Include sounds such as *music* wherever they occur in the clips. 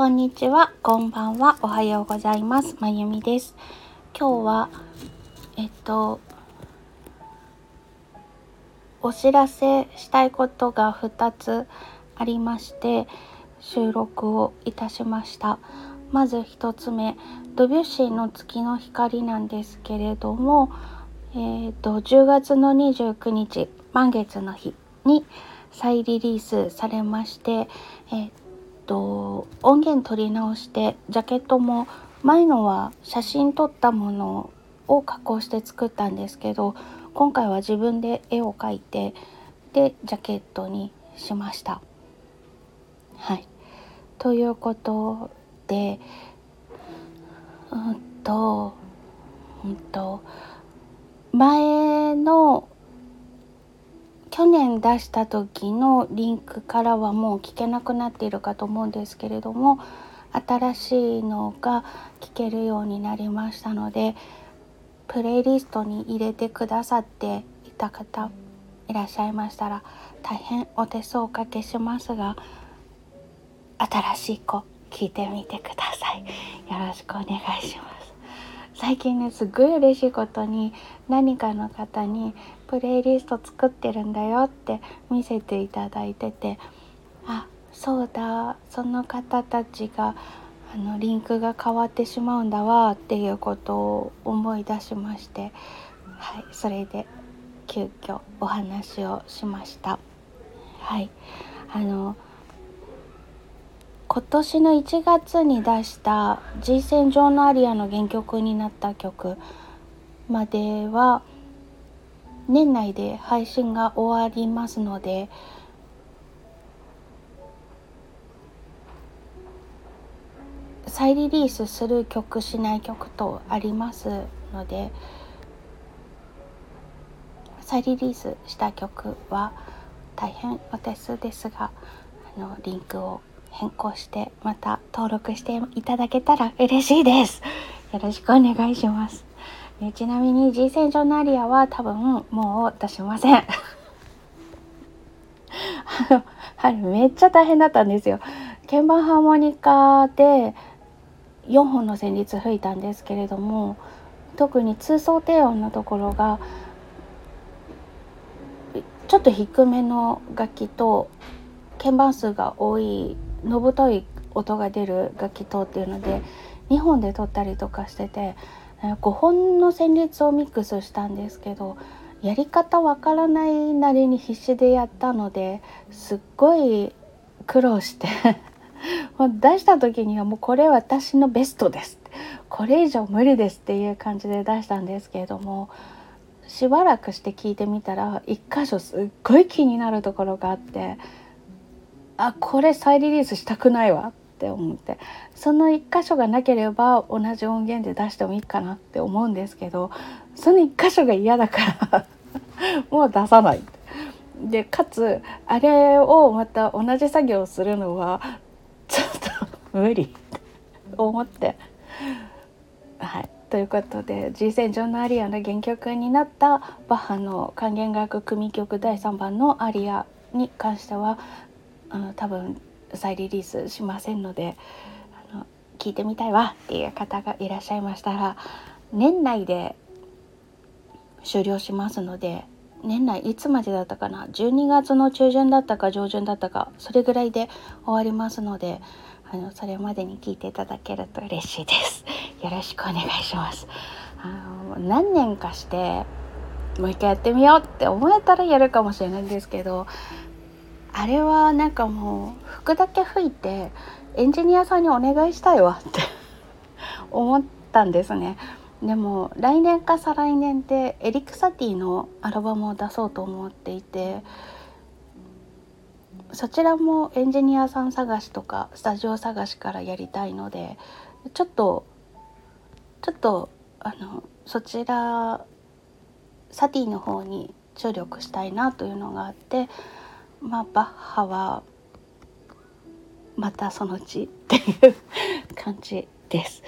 こんにちは、こんばんは、おはようございます。まゆみです。今日は、えっと、お知らせしたいことが2つありまして、収録をいたしました。まず1つ目、ドビュッシーの月の光なんですけれども、えっと、10月の29日、満月の日に、再リリースされまして、えっと音源取り直してジャケットも前のは写真撮ったものを加工して作ったんですけど今回は自分で絵を描いてでジャケットにしました。はい、ということでうんとうんと前の去年出した時のリンクからはもう聞けなくなっているかと思うんですけれども新しいのが聞けるようになりましたのでプレイリストに入れてくださっていた方いらっしゃいましたら大変お手数おかけしますが新しい子聞いてみてください。よろしくお願いします。最近ねすごい嬉しいことに何かの方にプレイリスト作ってるんだよって見せていただいててあそうだその方たちがあのリンクが変わってしまうんだわっていうことを思い出しまして、はい、それで急遽お話をしました。はいあの今年の1月に出した「G 戦場のアリア」の原曲になった曲までは年内で配信が終わりますので再リリースする曲しない曲とありますので再リリースした曲は大変お手数ですがあのリンクを変更してまた登録していただけたら嬉しいです。よろしくお願いします。えちなみに G 戦場のアリアは多分もう出しません。*laughs* はい、めっちゃ大変だったんですよ。鍵盤ハーモニカで4本の旋律吹いたんですけれども特に通奏低音のところがちょっと低めの楽器と鍵盤数が多いのぶとい音が出る楽器とっていうので2本で撮ったりとかしてて5本の旋律をミックスしたんですけどやり方わからないなりに必死でやったのですっごい苦労して *laughs* 出した時にはもうこれ私のベストですこれ以上無理ですっていう感じで出したんですけれどもしばらくして聞いてみたら一箇所すっごい気になるところがあってあこれ再リリースしたくないわって思ってその1箇所がなければ同じ音源で出してもいいかなって思うんですけどその1箇所が嫌だから *laughs* もう出さない。でかつあれをまた同じ作業をするのはちょっと無理って思って。はい、ということで G 戦場のアリアの原曲になったバッハの管弦楽組曲第3番のアリアに関してはあの多分再リリースしませんのであの聞いてみたいわっていう方がいらっしゃいましたら年内で終了しますので年内いつまでだったかな？12月の中旬だったか上旬だったかそれぐらいで終わりますのであのそれまでに聞いていただけると嬉しいです。*laughs* よろしくお願いします。あの何年かしてもう一回やってみようって思えたらやるかもしれないんですけどあれはなんかもう服だけ吹いてエンジニアさんにお願いしたいわって *laughs* 思ったんですね。でも来年か再来年でエリック・サティのアルバムを出そうと思っていてそちらもエンジニアさん探しとかスタジオ探しからやりたいのでちょっとちょっとあのそちらサティの方に注力したいなというのがあってまあバッハはまたそのうちっていう感じです。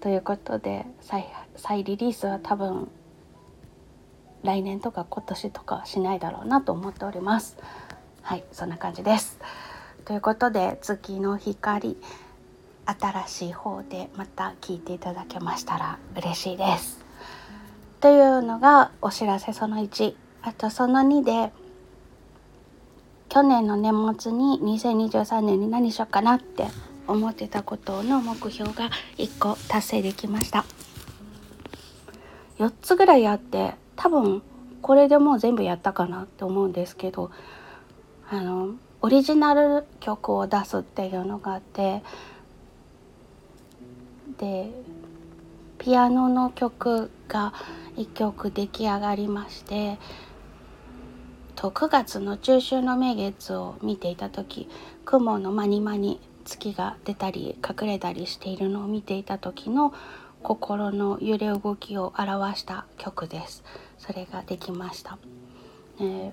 ということで再再リリースは多分来年とか今年とかしないだろうなと思っております。はいそんな感じです。ということで月の光新しい方でまた聞いていただけましたら嬉しいです。というのがお知らせその1あとその2で去年の年末に2023年に何しようかなって思ってたことの目標が1個達成できました。4つぐらいあって多分これでもう全部やったかなって思うんですけどあのオリジナル曲を出すっていうのがあってでピアノの曲が1曲出来上がりましてと9月の中秋の名月を見ていた時雲の間に間に月が出たり隠れたりしているのを見ていた時の心の揺れ動きを表した曲です。それができました。えー、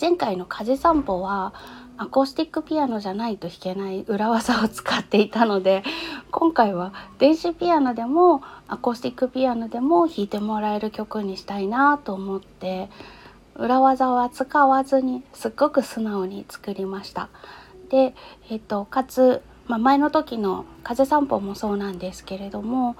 前回の風散歩はアコースティックピアノじゃないと弾けない裏技を使っていたので今回は電子ピアノでもアコースティックピアノでも弾いてもらえる曲にしたいなと思って裏技は使わずにすっごく素直に作りました。で、えっと、かつ、まあ、前の時の「風散歩」もそうなんですけれども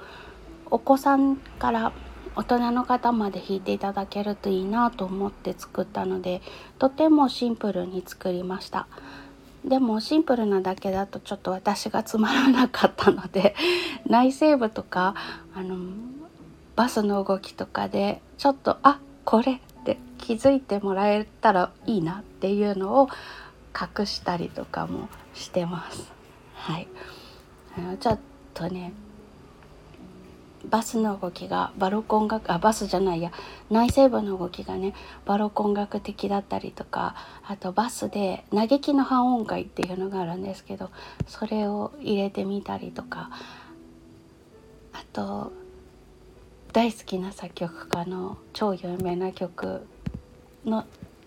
お子さんから大人の方まで弾いていただけるといいなと思って作ったのでとてもシンプルに作りましたでもシンプルなだけだとちょっと私がつまらなかったので *laughs* 内声部とかあのバスの動きとかでちょっとあこれって気づいてもらえたらいいなっていうのを隠したりとかもしてます。はい、あのちょっとねバスの動きがバロコン楽あバスじゃないや内声部の動きがねバロコン楽的だったりとかあとバスで嘆きの半音階っていうのがあるんですけどそれを入れてみたりとかあと大好きな作曲家の超有名な曲の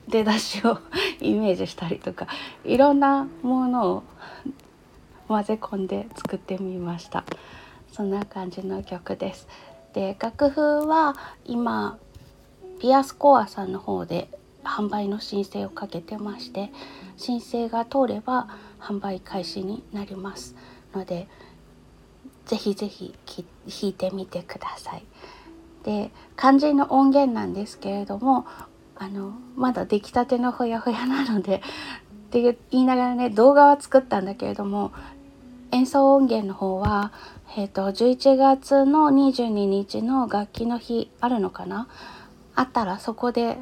出だしをイメージしたりとかいろんなものを混ぜ込んで作ってみました。そんな感じの曲です。で楽譜は今ピアスコアさんの方で販売の申請をかけてまして申請が通れば販売開始になりますのでぜひぜひ弾いてみてください。で肝心の音源なんですけれどもあのまだ出来たてのほやほやなのでって言いながらね動画は作ったんだけれども演奏音源の方はえーと、11月の22日の楽器の日あるのかな？あったらそこで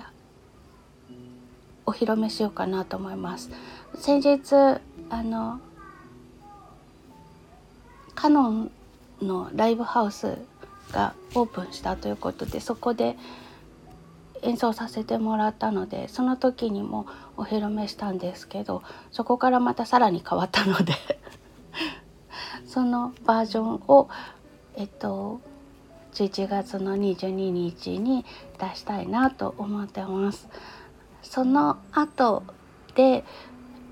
お披露目しようかなと思います。先日あのカノンのライブハウスがオープンしたということでそこで演奏させてもらったのでその時にもお披露目したんですけどそこからまたさらに変わったので *laughs* そのバージョンをえっと11月の22日に出したいなと思ってます。その後で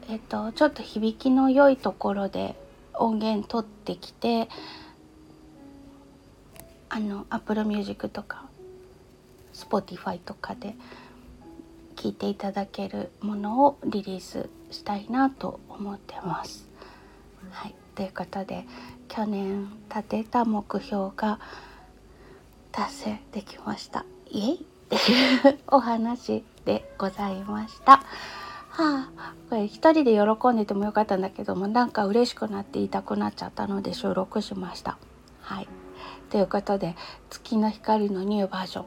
えっとちょっと響きの良いところで音源取ってきてあの Apple Music とか Spotify とかで聴いていただけるものをリリースしたいなと思ってます。はいということで去年立てた目標が達成できましたイエイっていうお話でございました。はあ、これ一人で喜んでてもよかったんだけどもなんか嬉しくなって言いたくなっちゃったので収録しました。はい、ということで「月の光のニューバージョン」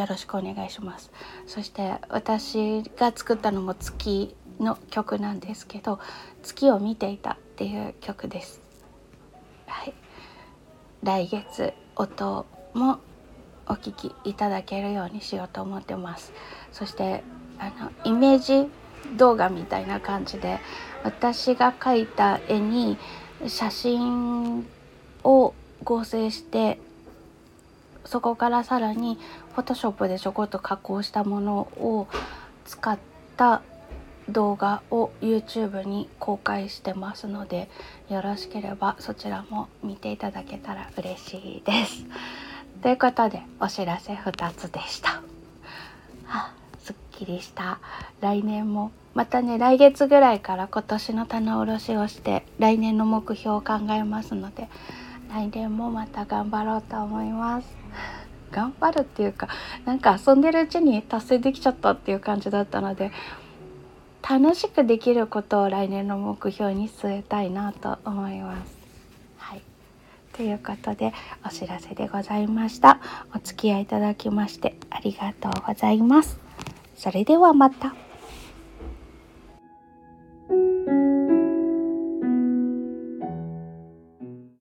よろしくお願いします。そして私が作ったのも月の曲なんですけど「月を見ていた」っていう曲です。はい、来月音もお聴きいただけるようにしようと思ってます。そしてあのイメージ動画みたいな感じで私が描いた絵に写真を合成してそこからさらにフォトショップでちょこっと加工したものを使った動画を YouTube に公開してますのでよろしければそちらも見ていただけたら嬉しいです。ということでお知らせ2つでした。はあ、すっきりした来年もまたね来月ぐらいから今年の棚卸しをして来年の目標を考えますので来年もまた頑張ろうと思います。*laughs* 頑張るっていうかなんか遊んでるうちに達成できちゃったっていう感じだったので楽しくできることを来年の目標に据えたいなと思います。はい、ということでお知らせでございました。お付き合いいただきましてありがとうございます。それではまた。